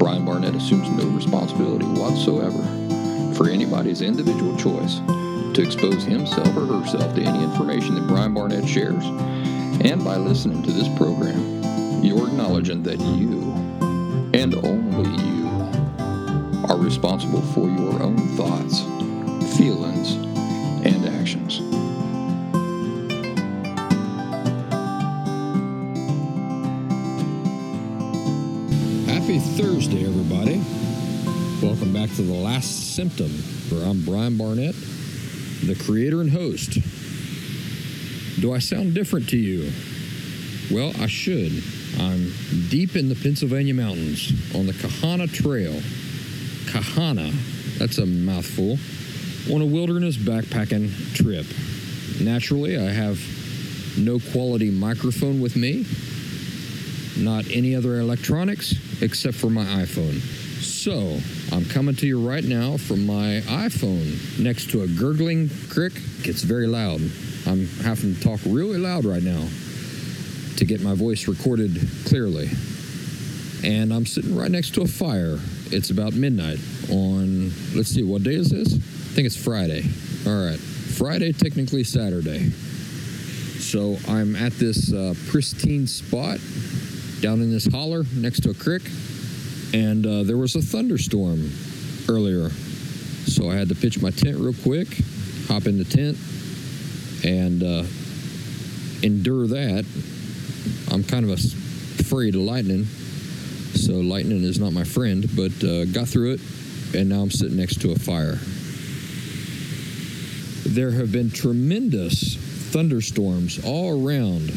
Brian Barnett assumes no responsibility whatsoever for anybody's individual choice to expose himself or herself to any information that Brian Barnett shares. And by listening to this program, you're acknowledging that you, and only you, are responsible for your own thoughts, feelings, Thursday, everybody. Welcome back to The Last Symptom, where I'm Brian Barnett, the creator and host. Do I sound different to you? Well, I should. I'm deep in the Pennsylvania mountains on the Quehanna Trail. Quehanna, that's a mouthful, on a wilderness backpacking trip. Naturally, I have no quality microphone with me, not any other electronics except for my iPhone. So, I'm coming to you right now from my iPhone next to a gurgling creek. It's very loud. I'm having to talk really loud right now to get my voice recorded clearly. And I'm sitting right next to a fire. It's about midnight on, let's see, what day is this? I think it's Friday. All right. Friday, technically Saturday. So I'm at this uh, pristine spot down in this holler next to a creek, and uh, there was a thunderstorm earlier. So I had to pitch my tent real quick, hop in the tent, and uh, endure that. I'm kind of afraid of lightning, so lightning is not my friend, but uh, got through it, and now I'm sitting next to a fire. There have been tremendous thunderstorms all around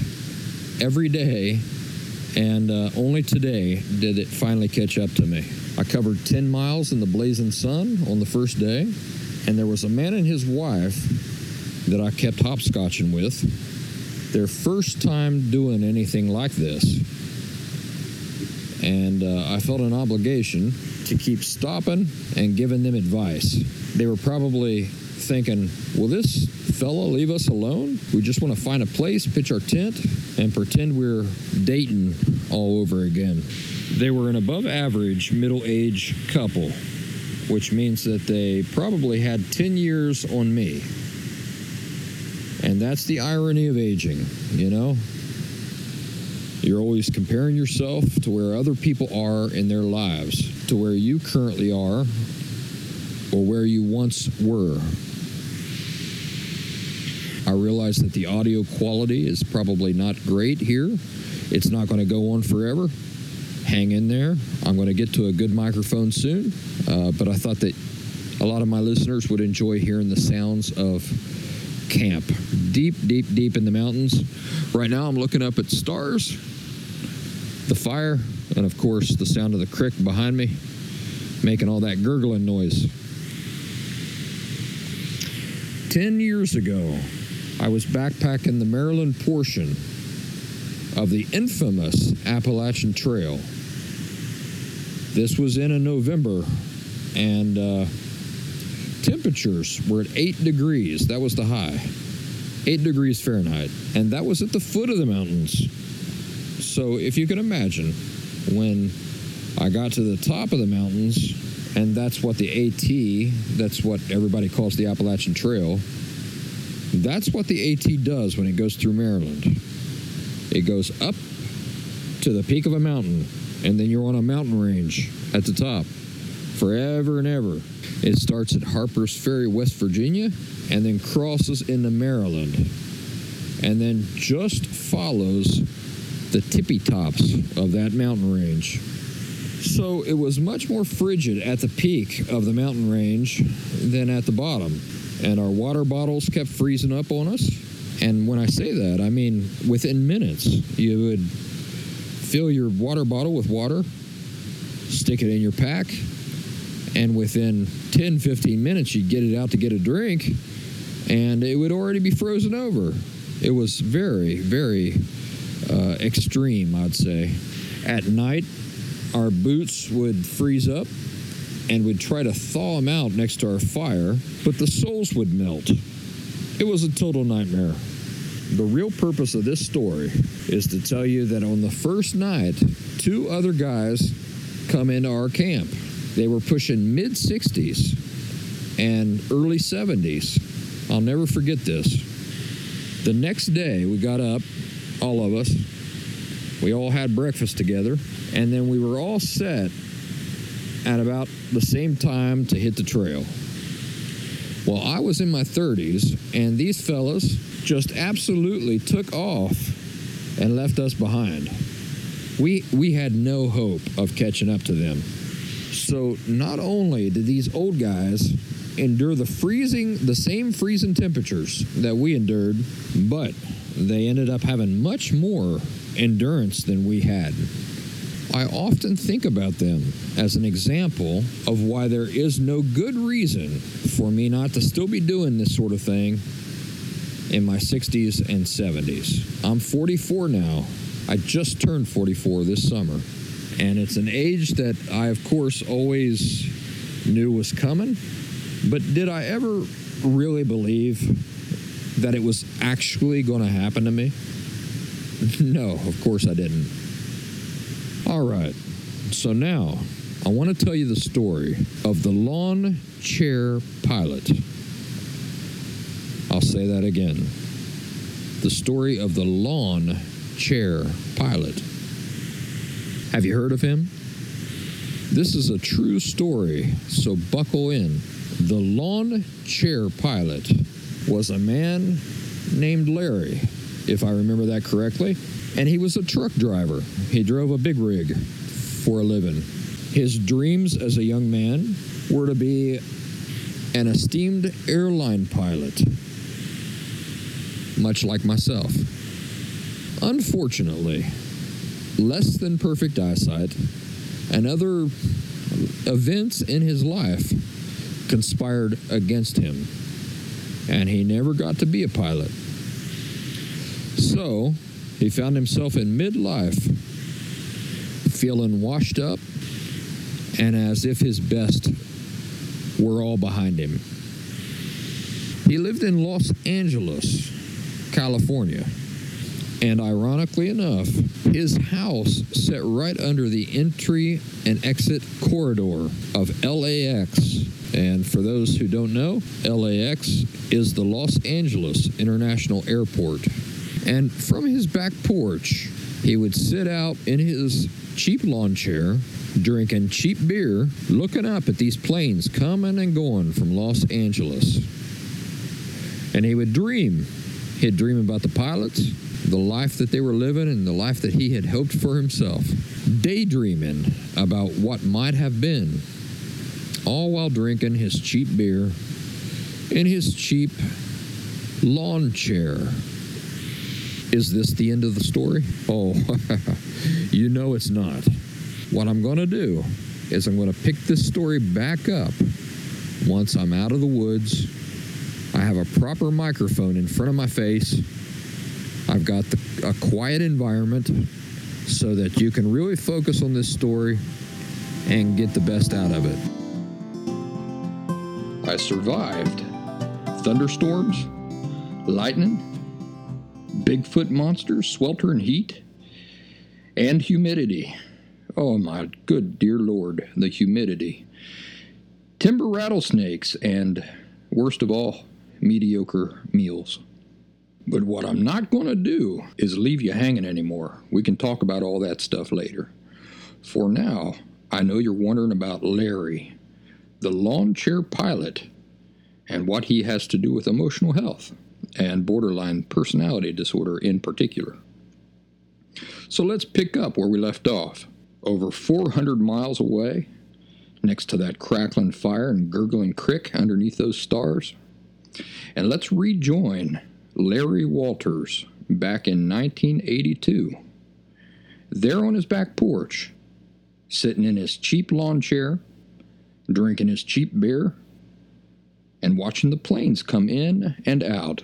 every day and uh, only today did it finally catch up to me. I covered 10 miles in the blazing sun on the first day, and there was a man and his wife that I kept hopscotching with. Their first time doing anything like this. And uh, I felt an obligation to keep stopping and giving them advice. They were probably thinking, will this fella leave us alone? We just want to find a place, pitch our tent, and pretend we're dating all over again. They were an above average middle aged couple, which means that they probably had 10 years on me. And that's the irony of aging, you know? You're always comparing yourself to where other people are in their lives, to where you currently are, or where you once were. I realize that the audio quality is probably not great here. It's not going to go on forever. Hang in there. I'm going to get to a good microphone soon. Uh, but I thought that a lot of my listeners would enjoy hearing the sounds of camp deep, deep, deep in the mountains. Right now, I'm looking up at stars, the fire, and of course, the sound of the creek behind me making all that gurgling noise. Ten years ago, I was backpacking the Maryland portion of the infamous Appalachian Trail. This was in a November, and uh, temperatures were at 8 degrees. That was the high. 8 degrees Fahrenheit. And that was at the foot of the mountains. So if you can imagine, when I got to the top of the mountains, and that's what the AT, that's what everybody calls the Appalachian Trail, that's what the AT does when it goes through Maryland. It goes up to the peak of a mountain, and then you're on a mountain range at the top forever and ever. It starts at Harper's Ferry, West Virginia, and then crosses into Maryland, and then just follows the tippy tops of that mountain range. So it was much more frigid at the peak of the mountain range than at the bottom and our water bottles kept freezing up on us. And when I say that, I mean within minutes, you would fill your water bottle with water, stick it in your pack, And within 10, 15 minutes, you'd get it out to get a drink, and it would already be frozen over. It was very, very uh, extreme, I'd say. At night, our boots would freeze up and we'd try to thaw them out next to our fire, but the soles would melt. It was a total nightmare. The real purpose of this story is to tell you that on the first night, two other guys come into our camp. They were pushing mid 60s and early 70s. I'll never forget this. The next day, we got up, all of us. We all had breakfast together, and then we were all set at about the same time to hit the trail. Well, I was in my 30s, and these fellas just absolutely took off and left us behind. We, we had no hope of catching up to them. So not only did these old guys endure the freezing, the same freezing temperatures that we endured, but they ended up having much more endurance than we had. I often think about them as an example of why there is no good reason for me not to still be doing this sort of thing in my 60s and 70s. I'm 44 now. I just turned 44 this summer. And it's an age that I, of course, always knew was coming. But did I ever really believe that it was actually going to happen to me? No, of course I didn't. All right. So now I want to tell you the story of the lawn chair pilot. I'll say that again. The story of the lawn chair pilot. Have you heard of him? This is a true story, so buckle in. The lawn chair pilot was a man named Larry, if I remember that correctly, and he was a truck driver. He drove a big rig for a living. His dreams as a young man were to be an esteemed airline pilot, much like myself. Unfortunately, less than perfect eyesight and other events in his life conspired against him, and he never got to be a pilot. So, he found himself in midlife, feeling washed up and as if his best were all behind him. He lived in Los Angeles, California. And ironically enough, his house sat right under the entry and exit corridor of LAX. And for those who don't know, LAX is the Los Angeles International Airport. And from his back porch, he would sit out in his cheap lawn chair, drinking cheap beer, looking up at these planes coming and going from Los Angeles. And he would dream. He'd dream about the pilots, the life that they were living, and the life that he had hoped for himself. Daydreaming about what might have been, all while drinking his cheap beer in his cheap lawn chair. Is this the end of the story? Oh, you know it's not. What I'm going to do is I'm going to pick this story back up once I'm out of the woods. I have a proper microphone in front of my face. I've got the, a quiet environment so that you can really focus on this story and get the best out of it. I survived thunderstorms, lightning, Bigfoot monsters, swelter and heat, and humidity. Oh my good dear Lord, the humidity. Timber rattlesnakes, and worst of all, mediocre meals. But what I'm not going to do is leave you hanging anymore. We can talk about all that stuff later. For now, I know you're wondering about Larry, the lawn chair pilot, and what he has to do with emotional health and borderline personality disorder in particular. So let's pick up where we left off. Over 400 miles away, next to that crackling fire and gurgling creek underneath those stars. And let's rejoin Larry Walters back in 1982. There on his back porch, sitting in his cheap lawn chair, drinking his cheap beer, and watching the planes come in and out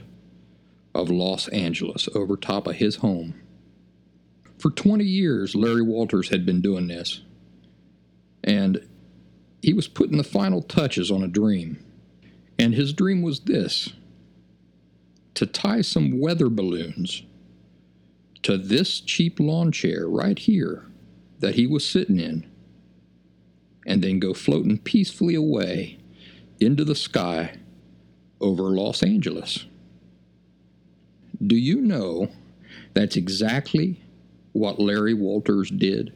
of Los Angeles over top of his home. For 20 years, Larry Walters had been doing this, and he was putting the final touches on a dream. And his dream was this to tie some weather balloons to this cheap lawn chair right here that he was sitting in, and then go floating peacefully away into the sky over Los Angeles. Do you know that's exactly what Larry Walters did?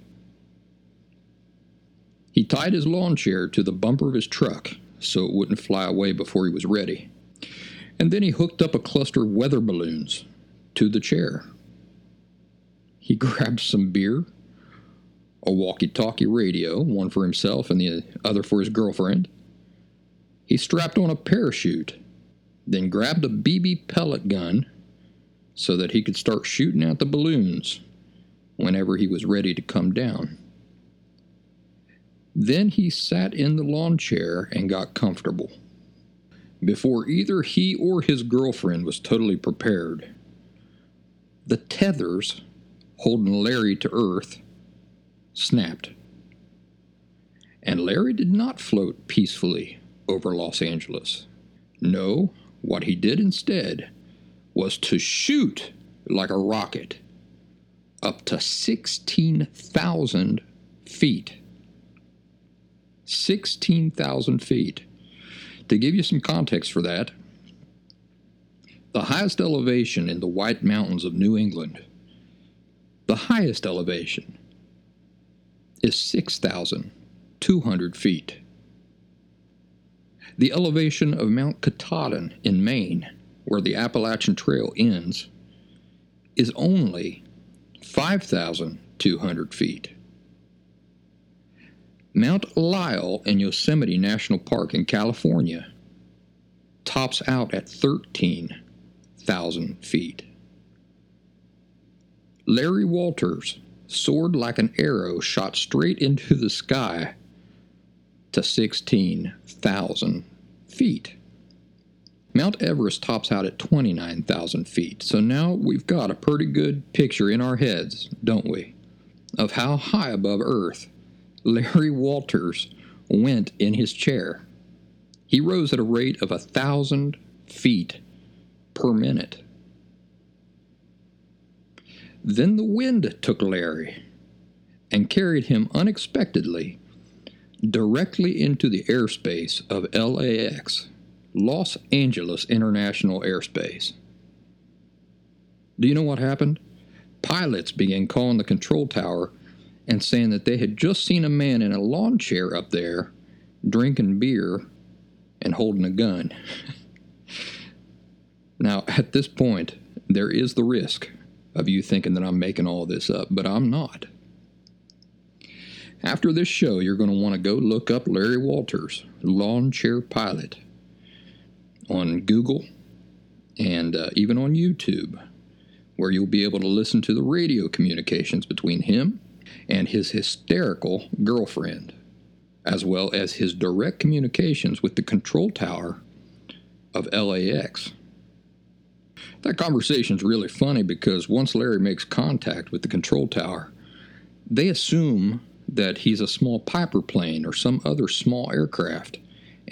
He tied his lawn chair to the bumper of his truck so it wouldn't fly away before he was ready. And then he hooked up a cluster of weather balloons to the chair. He grabbed some beer, a walkie talkie radio, one for himself and the other for his girlfriend. He strapped on a parachute, then grabbed a BB pellet gun so that he could start shooting at the balloons whenever he was ready to come down. Then he sat in the lawn chair and got comfortable. Before either he or his girlfriend was totally prepared, the tethers holding Larry to earth snapped. And Larry did not float peacefully over Los Angeles. No, what he did instead was to shoot like a rocket up to 16,000 feet. 16,000 feet. To give you some context for that, the highest elevation in the White Mountains of New England, the highest elevation, is 6,200 feet. The elevation of Mount Katahdin in Maine, where the Appalachian Trail ends, is only 5,200 feet. Mount Lyell in Yosemite National Park in California tops out at 13,000 feet. Larry Walters soared like an arrow shot straight into the sky to 16,000 feet. Mount Everest tops out at 29,000 feet, so now we've got a pretty good picture in our heads, don't we, of how high above Earth Larry Walters went in his chair. He rose at a rate of a thousand feet per minute. Then the wind took Larry and carried him unexpectedly directly into the airspace of LAX, Los Angeles International Airspace. Do you know what happened? Pilots began calling the control tower and saying that they had just seen a man in a lawn chair up there drinking beer and holding a gun. now, at this point, there is the risk of you thinking that I'm making all this up, but I'm not. After this show, you're going to want to go look up Larry Walters, lawn chair pilot, on Google and uh, even on YouTube, where you'll be able to listen to the radio communications between him and his hysterical girlfriend, as well as his direct communications with the control tower of LAX. That conversation's really funny because once Larry makes contact with the control tower, they assume that he's a small Piper plane or some other small aircraft,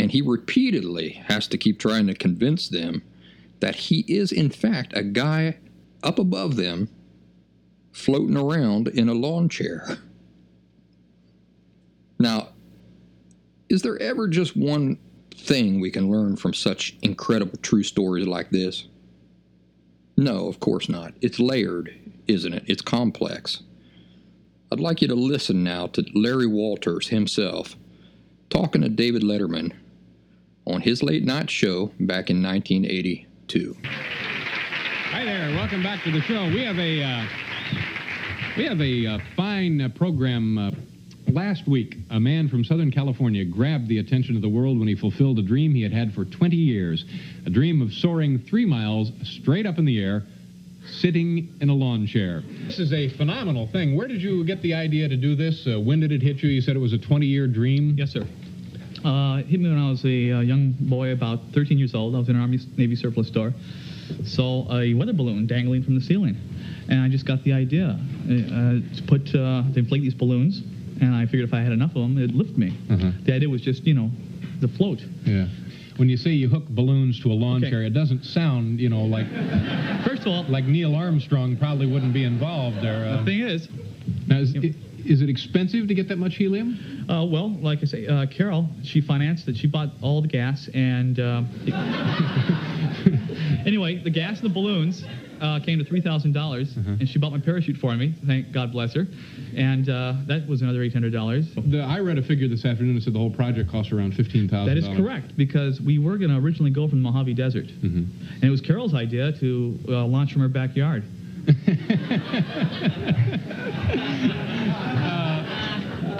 and he repeatedly has to keep trying to convince them that he is, in fact, a guy up above them floating around in a lawn chair. Now, is there ever just one thing we can learn from such incredible true stories like this? No, of course not. It's layered, isn't it? It's complex. I'd like you to listen now to Larry Walters himself talking to David Letterman on his late night show back in 1982. Hi there, welcome back to the show. We have a uh, we have a uh, fine uh, program. Uh, last week, a man from Southern California grabbed the attention of the world when he fulfilled a dream he had had for 20 years a dream of soaring three miles straight up in the air, sitting in a lawn chair. This is a phenomenal thing. Where did you get the idea to do this? Uh, when did it hit you? You said it was a 20 year dream? Yes, sir. Uh, it hit me when I was a uh, young boy, about 13 years old. I was in an Army Navy surplus store. Saw a weather balloon dangling from the ceiling, and I just got the idea uh, to put uh, to inflate these balloons. And I figured if I had enough of them, it'd lift me. Uh-huh. The idea was just, you know, the float. Yeah. When you say you hook balloons to a lawn Okay. chair, it doesn't sound, you know, like First of all, like Neil Armstrong probably wouldn't be involved there. the Uh, thing is, now, is, is it expensive to get that much helium? Uh, well, like I say, uh, Carol, she financed it. She bought all the gas, and uh, anyway, the gas and the balloons uh, came to three dollars, and she bought my parachute for me. Thank God bless her, and uh, that was another eight hundred dollars. I read a figure this afternoon that said the whole project cost around fifteen thousand. That is correct because we were going to originally go from the Mojave Desert, Mhm. and it was Carol's idea to uh, launch from her backyard.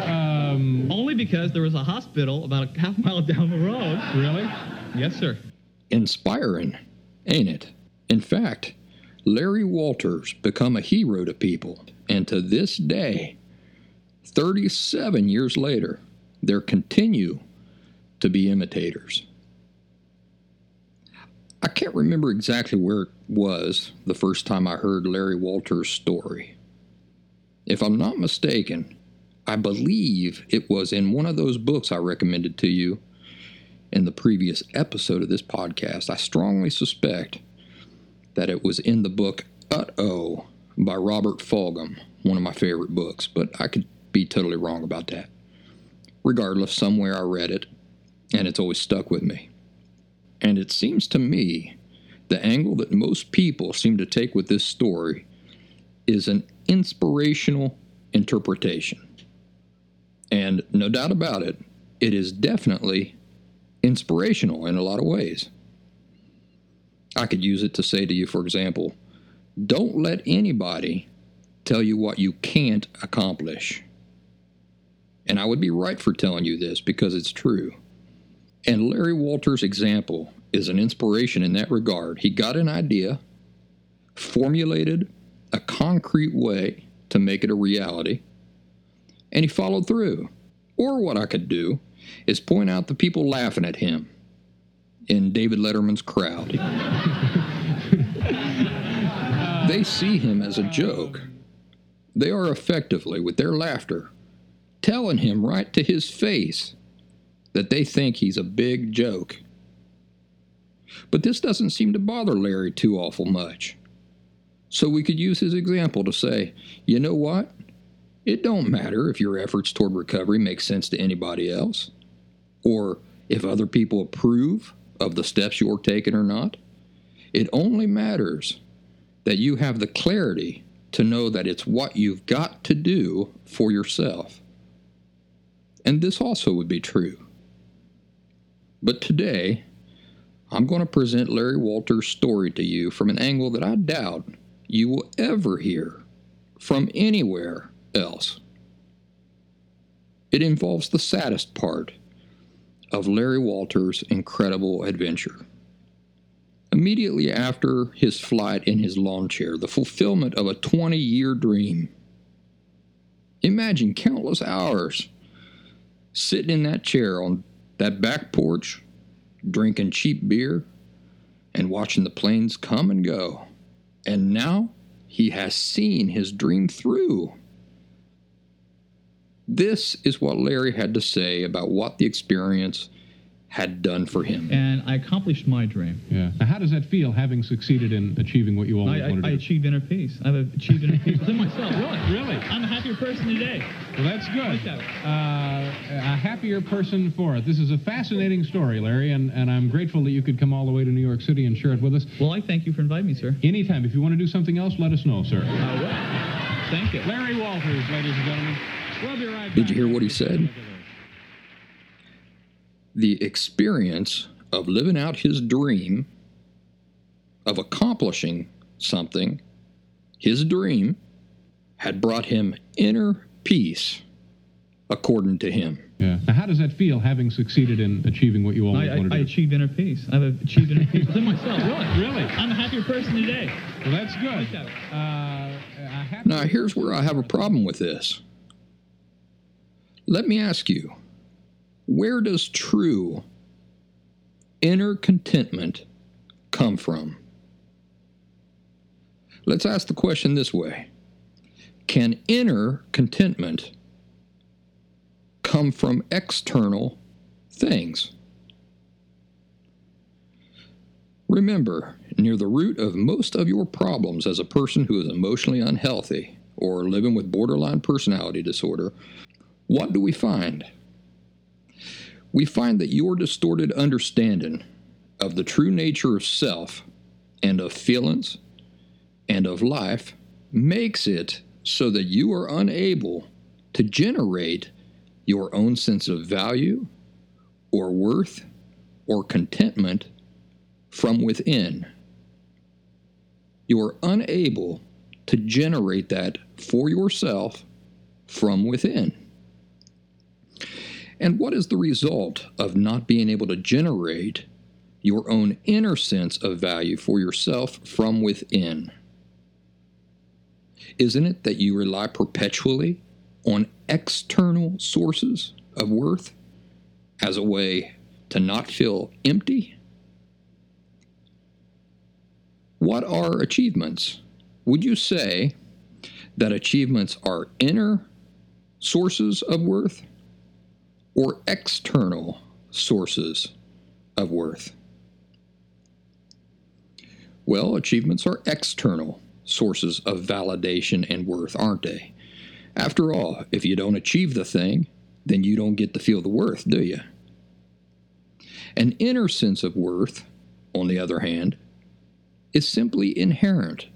Um, Only because there was a hospital about a half mile down the road. really? Yes, sir. Inspiring, ain't it? In fact, Larry Walters become a hero to people, and to this day, 37 years later, there continue to be imitators. I can't remember exactly where it was the first time I heard Larry Walters' story. If I'm not mistaken, I believe it was in one of those books I recommended to you in the previous episode of this podcast. I strongly suspect that it was in the book Uh-Oh by Robert Fulghum, one of my favorite books, but I could be totally wrong about that. Regardless, somewhere I read it, and it's always stuck with me. And it seems to me the angle that most people seem to take with this story is an inspirational interpretation. And no doubt about it, it is definitely inspirational in a lot of ways. I could use it to say to you, for example, don't let anybody tell you what you can't accomplish. And I would be right for telling you this because it's true. And Larry Walters' example is an inspiration in that regard. He got an idea, formulated a concrete way to make it a reality, and he followed through. Or what I could do is point out the people laughing at him in David Letterman's crowd. they see him as a joke. They are effectively, with their laughter, telling him right to his face that they think he's a big joke. But this doesn't seem to bother Larry too awful much. So we could use his example to say, you know what? It don't matter if your efforts toward recovery make sense to anybody else, or if other people approve of the steps you're taking or not. It only matters that you have the clarity to know that it's what you've got to do for yourself. And this also would be true. But today, I'm going to present Larry Walters' story to you from an angle that I doubt you will ever hear from anywhere else. It involves the saddest part of Larry Walters' incredible adventure. Immediately after his flight in his lawn chair, the fulfillment of a 20 year dream. Imagine countless hours sitting in that chair on that back porch, drinking cheap beer, and watching the planes come and go. And now he has seen his dream through. This is what Larry had to say about what the experience had done for him. And I accomplished my dream. Yeah. Now, how does that feel, having succeeded in achieving what you always I, wanted I to do? I achieved inner peace. I've achieved inner peace within myself. Really? Really? I'm a happier person today. Well, that's good. Like that. Uh, a happier person for it. This is a fascinating story, Larry, and, and I'm grateful that you could come all the way to New York City and share it with us. Well, I thank you for inviting me, sir. Anytime. If you want to do something else, let us know, sir. I will. Thank you. Larry Walters, ladies and gentlemen. We'll be right back. Did you hear what he said? The experience of living out his dream, of accomplishing something, his dream, had brought him inner peace, according to him. Yeah. Now, how does that feel, having succeeded in achieving what you always I, I, wanted I to do? achieved inner peace. I've achieved inner peace within myself. Really? Really? I'm a happier person today. Well, that's good. Like that. Uh, a Now, here's where I have a problem with this. Let me ask you where does true inner contentment come from? Let's ask the question this way Can inner contentment come from external things? Remember, near the root of most of your problems as a person who is emotionally unhealthy or living with borderline personality disorder, what do we find? We find that your distorted understanding of the true nature of self and of feelings and of life makes it so that you are unable to generate your own sense of value or worth or contentment from within. You are unable to generate that for yourself from within. And what is the result of not being able to generate your own inner sense of value for yourself from within? Isn't it that you rely perpetually on external sources of worth as a way to not feel empty? What are achievements? Would you say that achievements are inner sources of worth or external sources of worth? Well, achievements are external sources of validation and worth, aren't they? After all, if you don't achieve the thing, then you don't get to feel the worth, do you? An inner sense of worth, on the other hand, is simply inherent.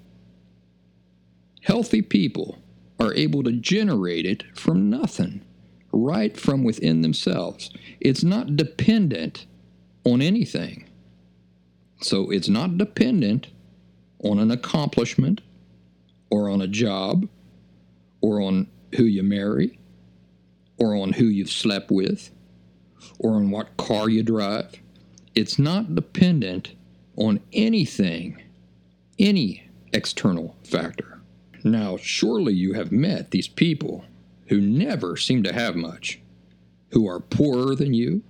Healthy people are able to generate it from nothing, right from within themselves. It's not dependent on anything. So it's not dependent on an accomplishment or on a job or on who you marry or on who you've slept with or on what car you drive. It's not dependent on anything any external factor. Now, surely you have met these people who never seem to have much, who are poorer than you,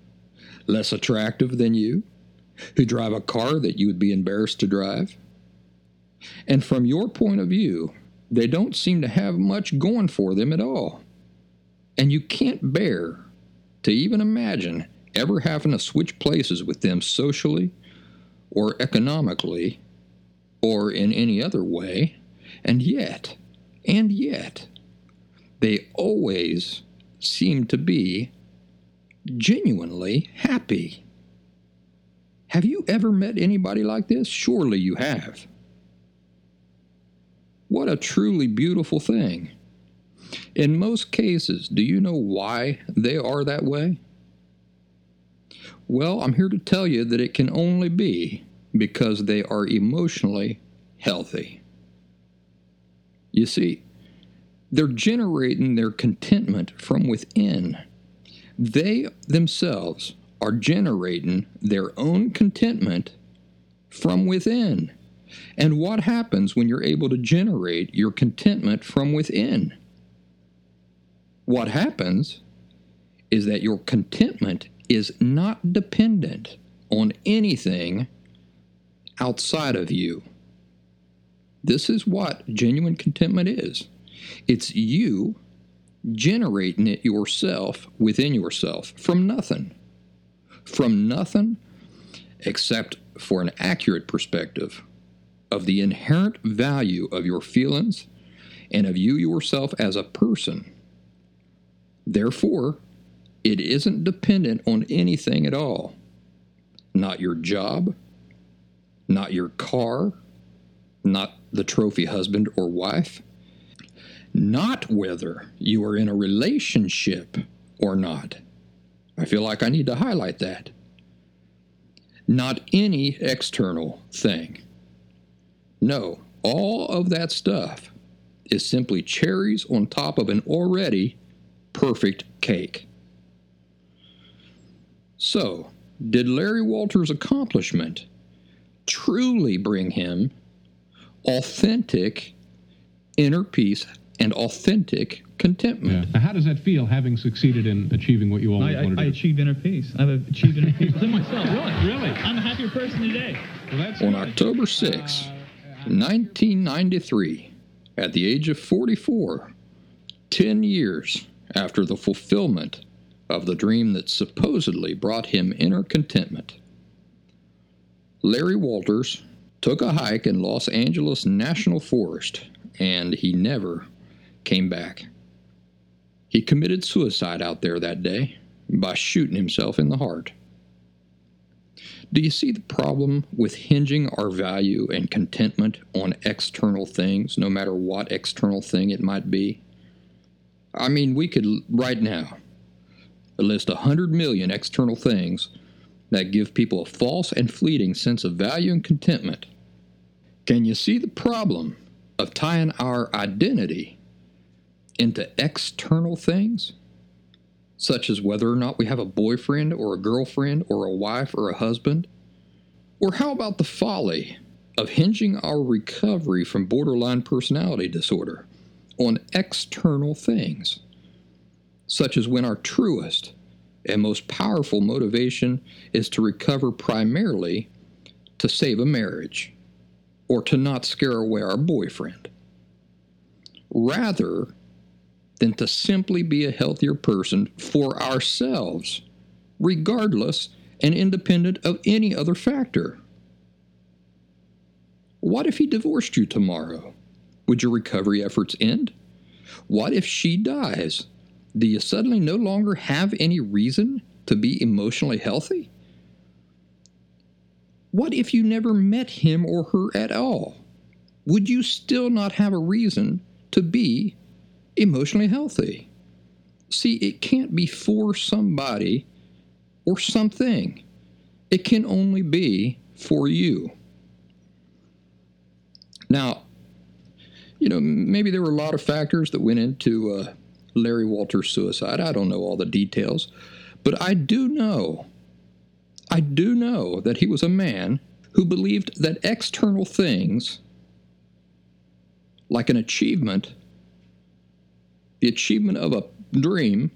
less attractive than you, who drive a car that you would be embarrassed to drive. And from your point of view, they don't seem to have much going for them at all. And you can't bear to even imagine ever having to switch places with them socially or economically or in any other way, and yet, and yet, they always seem to be genuinely happy. Have you ever met anybody like this? Surely you have. What a truly beautiful thing. In most cases, do you know why they are that way? Well, I'm here to tell you that it can only be because they are emotionally healthy. You see, they're generating their contentment from within. They themselves are generating their own contentment from within. And what happens when you're able to generate your contentment from within? What happens is that your contentment is not dependent on anything outside of you. This is what genuine contentment is it's you generating it yourself within yourself from nothing. From nothing except for an accurate perspective of the inherent value of your feelings and of you yourself as a person. Therefore, it isn't dependent on anything at all. Not your job, not your car, not the trophy husband or wife, not whether you are in a relationship or not. I feel like I need to highlight that. Not any external thing. No, all of that stuff is simply cherries on top of an already perfect cake. So, did Larry Walters' accomplishment truly bring him authentic inner peace and authentic contentment. Yeah. Now, how does that feel, having succeeded in achieving what you I, always I, wanted I to do? achieved inner peace. I've achieved inner peace within myself. Really, Really? I'm a happier person today. Well, that's On good. October uh, 6, 1993, at the age of 44, 10 years after the fulfillment of the dream that supposedly brought him inner contentment, Larry Walters took a hike in Los Angeles National Forest and he never came back. He committed suicide out there that day by shooting himself in the heart. Do you see the problem with hinging our value and contentment on external things, no matter what external thing it might be? I mean, we could, right now, list a hundred million external things that give people a false and fleeting sense of value and contentment. Can you see the problem of tying our identity into external things? such as whether or not we have a boyfriend or a girlfriend or a wife or a husband? Or how about the folly of hinging our recovery from borderline personality disorder on external things, such as when our truest and most powerful motivation is to recover primarily to save a marriage or to not scare away our boyfriend? Rather, than to simply be a healthier person for ourselves, regardless and independent of any other factor. What if he divorced you tomorrow? Would your recovery efforts end? What if she dies? Do you suddenly no longer have any reason to be emotionally healthy? What if you never met him or her at all? Would you still not have a reason to be emotionally healthy. See, it can't be for somebody or something, it can only be for you. Now, you know, maybe there were a lot of factors that went into uh, Larry Walters' suicide. I don't know all the details, but I do know, I do know that he was a man who believed that external things, like an achievement, the achievement of a dream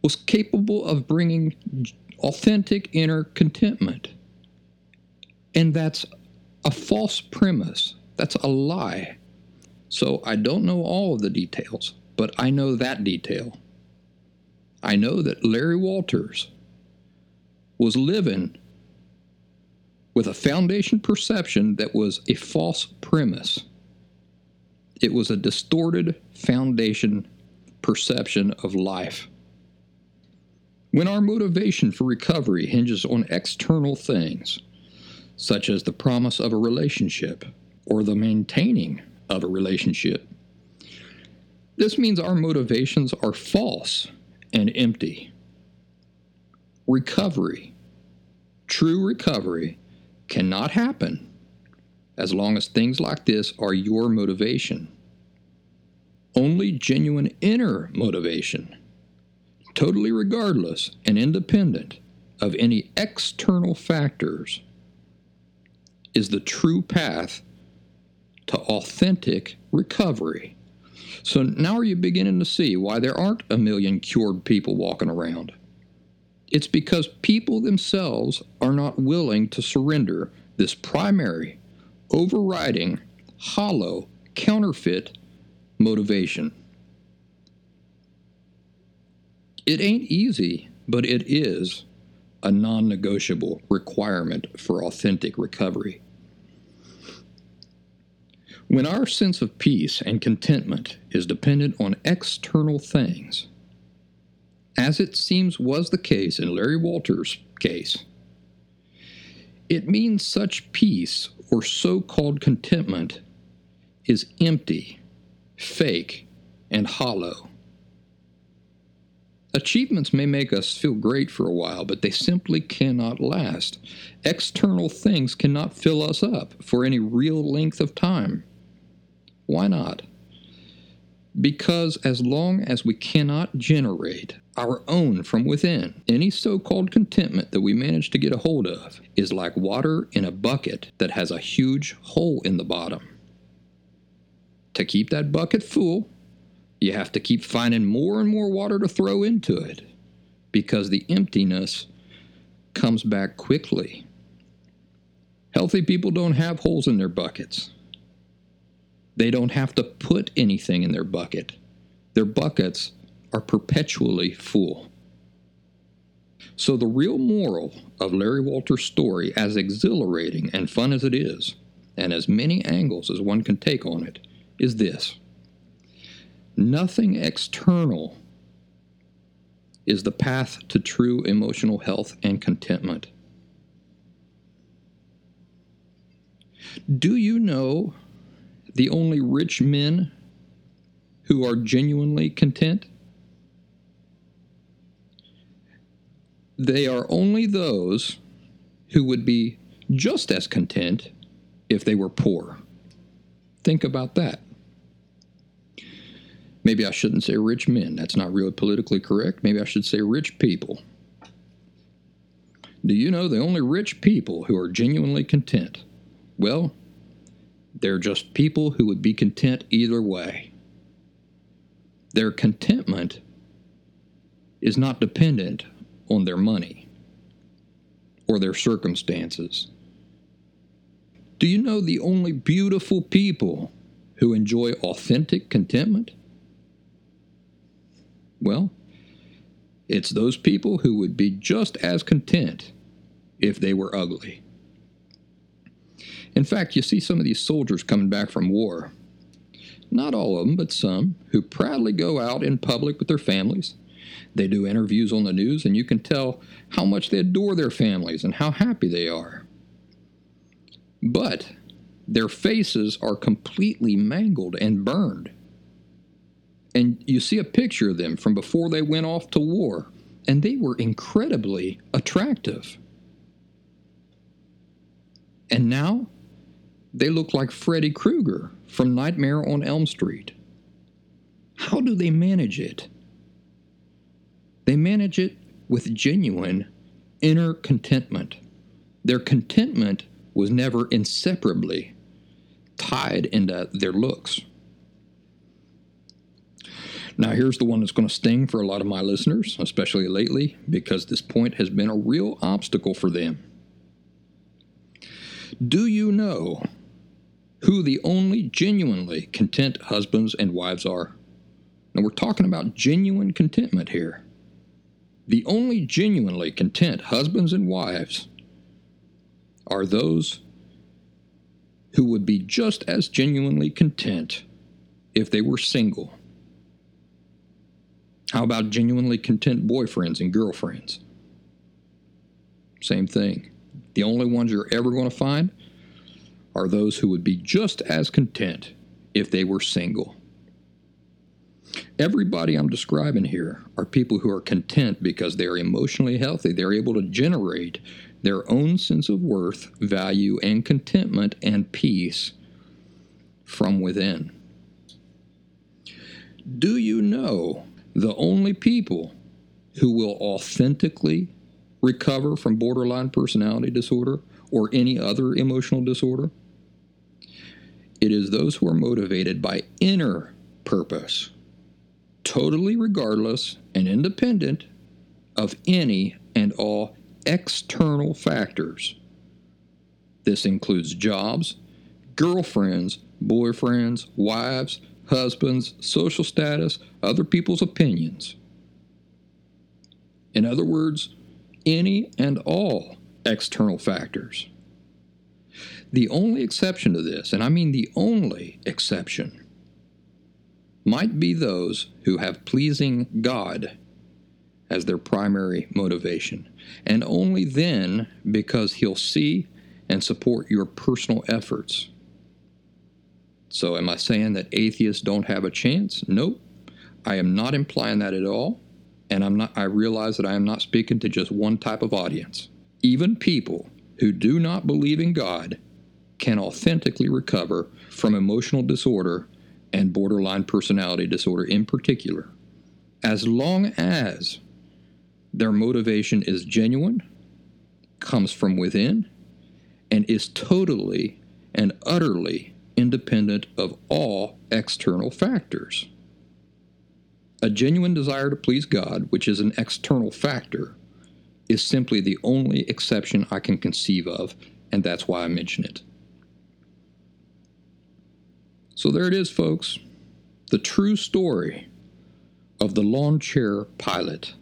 was capable of bringing authentic inner contentment. And that's a false premise. That's a lie. So I don't know all of the details, but I know that detail. I know that Larry Walters was living with a foundation perception that was a false premise. It was a distorted foundation perception of life. When our motivation for recovery hinges on external things, such as the promise of a relationship or the maintaining of a relationship, this means our motivations are false and empty. Recovery, true recovery, cannot happen as long as things like this are your motivation. Only genuine inner motivation, totally regardless and independent of any external factors, is the true path to authentic recovery. So now are you beginning to see why there aren't a million cured people walking around? It's because people themselves are not willing to surrender this primary overriding, hollow, counterfeit motivation. It ain't easy, but it is a non negotiable requirement for authentic recovery. When our sense of peace and contentment is dependent on external things, as it seems was the case in Larry Walters' case, it means such peace or so called contentment is empty, fake, and hollow. Achievements may make us feel great for a while, but they simply cannot last. External things cannot fill us up for any real length of time. Why not? Because as long as we cannot generate our own from within, any so called contentment that we manage to get a hold of is like water in a bucket that has a huge hole in the bottom. To keep that bucket full, You have to keep finding more and more water to throw into it because the emptiness comes back quickly. Healthy people don't have holes in their buckets. They don't have to put anything in their bucket. Their buckets are perpetually full. So, the real moral of Larry Walters' story, as exhilarating and fun as it is, and as many angles as one can take on it, is this nothing external is the path to true emotional health and contentment. Do you know the only rich men who are genuinely content? They are only those who would be just as content if they were poor. Think about that. Maybe I shouldn't say rich men. That's not really politically correct. Maybe I should say rich people. Do you know the only rich people who are genuinely content? Well, they're just people who would be content either way. Their contentment is not dependent on their money or their circumstances. Do you know the only beautiful people who enjoy authentic contentment? Well, it's those people who would be just as content if they were ugly. In fact, you see some of these soldiers coming back from war. Not all of them, but some, who proudly go out in public with their families. They do interviews on the news, and you can tell how much they adore their families and how happy they are. But their faces are completely mangled and burned. And you see a picture of them from before they went off to war, and they were incredibly attractive. And now they look like Freddy Krueger from Nightmare on Elm Street. How do they manage it? They manage it with genuine inner contentment. Their contentment was never inseparably tied into their looks. Now, here's the one that's going to sting for a lot of my listeners, especially lately, because this point has been a real obstacle for them. Do you know who the only genuinely content husbands and wives are? Now, we're talking about genuine contentment here. The only genuinely content husbands and wives are those who would be just as genuinely content if they were single. How about genuinely content boyfriends and girlfriends? Same thing. The only ones you're ever going to find are those who would be just as content if they were single. Everybody I'm describing here are people who are content because they're emotionally healthy. They're able to generate their own sense of worth, value, and contentment and peace from within. Do you know the only people who will authentically recover from borderline personality disorder or any other emotional disorder? It is those who are motivated by inner purpose, totally regardless and independent of any and all external factors. This includes jobs, girlfriends, boyfriends, wives, husbands, social status, other people's opinions. In other words, any and all external factors. The only exception to this, and I mean the only exception, might be those who have pleasing God as their primary motivation, and only then because He'll see and support your personal efforts. So, am I saying that atheists don't have a chance? Nope. I am not implying that at all, and I'm not I realize that I am not speaking to just one type of audience. Even people who do not believe in God can authentically recover from emotional disorder and borderline personality disorder in particular, as long as their motivation is genuine, comes from within, and is totally and utterly independent of all external factors. A genuine desire to please God, which is an external factor, is simply the only exception I can conceive of, and that's why I mention it. So there it is, folks. The true story of the lawn chair pilot.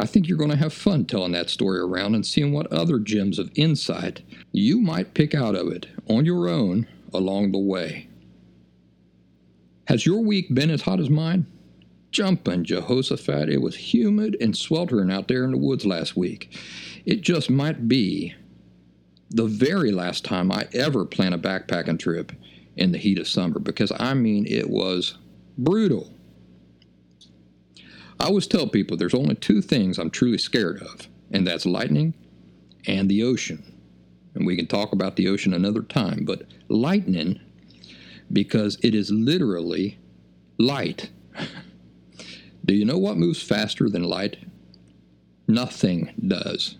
I think you're going to have fun telling that story around and seeing what other gems of insight you might pick out of it on your own along the way. Has your week been as hot as mine? Jumping Jehoshaphat, it was humid and sweltering out there in the woods last week. It just might be the very last time I ever plan a backpacking trip in the heat of summer because I mean it was brutal. I always tell people there's only two things I'm truly scared of, and that's lightning and the ocean. And we can talk about the ocean another time, but lightning, because it is literally light. Do you know what moves faster than light? Nothing does.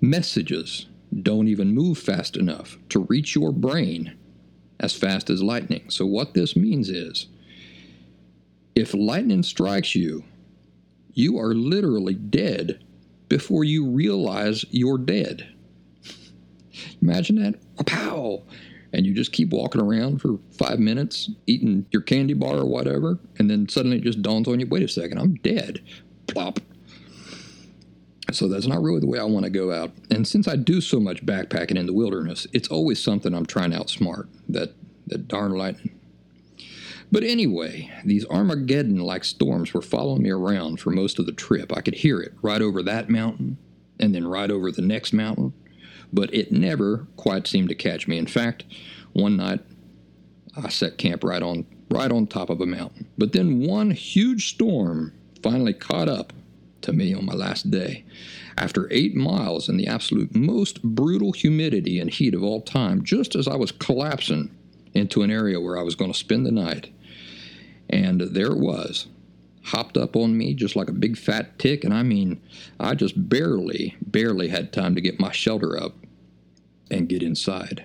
Messages don't even move fast enough to reach your brain as fast as lightning. So, what this means is if lightning strikes you, you are literally dead before you realize you're dead. Imagine that. Pow! And you just keep walking around for five minutes, eating your candy bar or whatever, and then suddenly it just dawns on you wait a second, I'm dead. Plop. So that's not really the way I want to go out. And since I do so much backpacking in the wilderness, it's always something I'm trying to outsmart. That that darn lightning. But anyway, these Armageddon like storms were following me around for most of the trip. I could hear it right over that mountain and then right over the next mountain, but it never quite seemed to catch me. In fact, one night I set camp right on right on top of a mountain. But then one huge storm finally caught up to me on my last day. After eight miles in the absolute most brutal humidity and heat of all time, just as I was collapsing into an area where I was going to spend the night, and there it was, hopped up on me just like a big fat tick. And I mean, I just barely, barely had time to get my shelter up and get inside.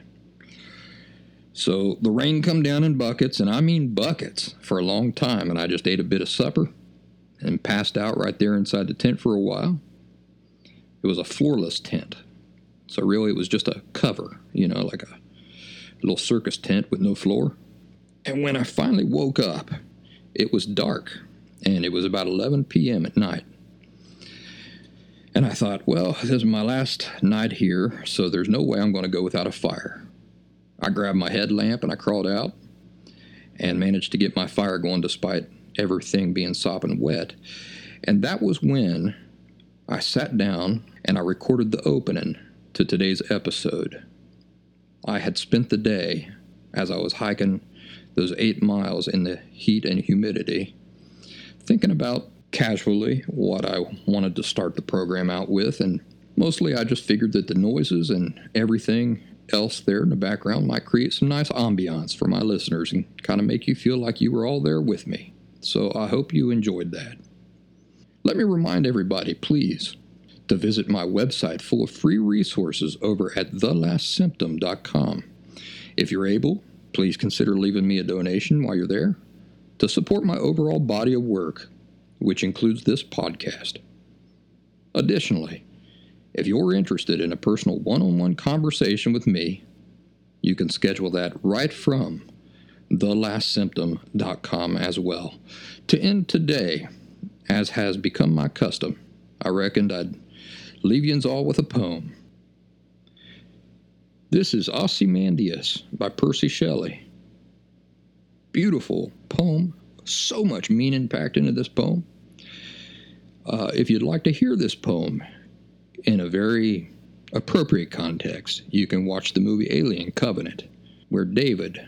So the rain come down in buckets, and I mean buckets, for a long time. And I just ate a bit of supper and passed out right there inside the tent for a while. It was a floorless tent. So really, it was just a cover, you know, like a little circus tent with no floor. And when I finally woke up, it was dark, and it was about 11 p.m. at night. And I thought, well, this is my last night here, so there's no way I'm going to go without a fire. I grabbed my headlamp and I crawled out and managed to get my fire going despite everything being sopping wet. And that was when I sat down and I recorded the opening to today's episode. I had spent the day as I was hiking those eight miles in the heat and humidity, thinking about casually what I wanted to start the program out with, and mostly I just figured that the noises and everything else there in the background might create some nice ambiance for my listeners and kind of make you feel like you were all there with me. So I hope you enjoyed that. Let me remind everybody, please, to visit my website full of free resources over at thelastsymptom.com. If you're able, please consider leaving me a donation while you're there to support my overall body of work, which includes this podcast. Additionally, if you're interested in a personal one on one conversation with me, you can schedule that right from thelastsymptom.com as well. To end today, as has become my custom, I reckoned I'd leave yous all with a poem. This is Ozymandias by Percy Shelley. Beautiful poem, so much meaning packed into this poem. Uh, if you'd like to hear this poem in a very appropriate context, you can watch the movie Alien Covenant, where David,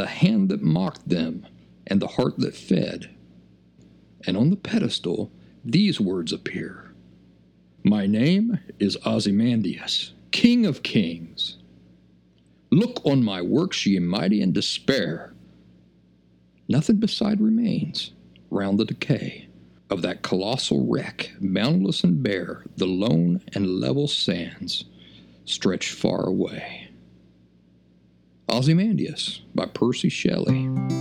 the hand that mocked them and the heart that fed, and on the pedestal these words appear My name is Ozymandias, King of Kings. Look on my works, ye mighty, and despair. Nothing beside remains round the decay of that colossal wreck, boundless and bare, the lone and level sands stretch far away. Ozymandias by Percy Shelley.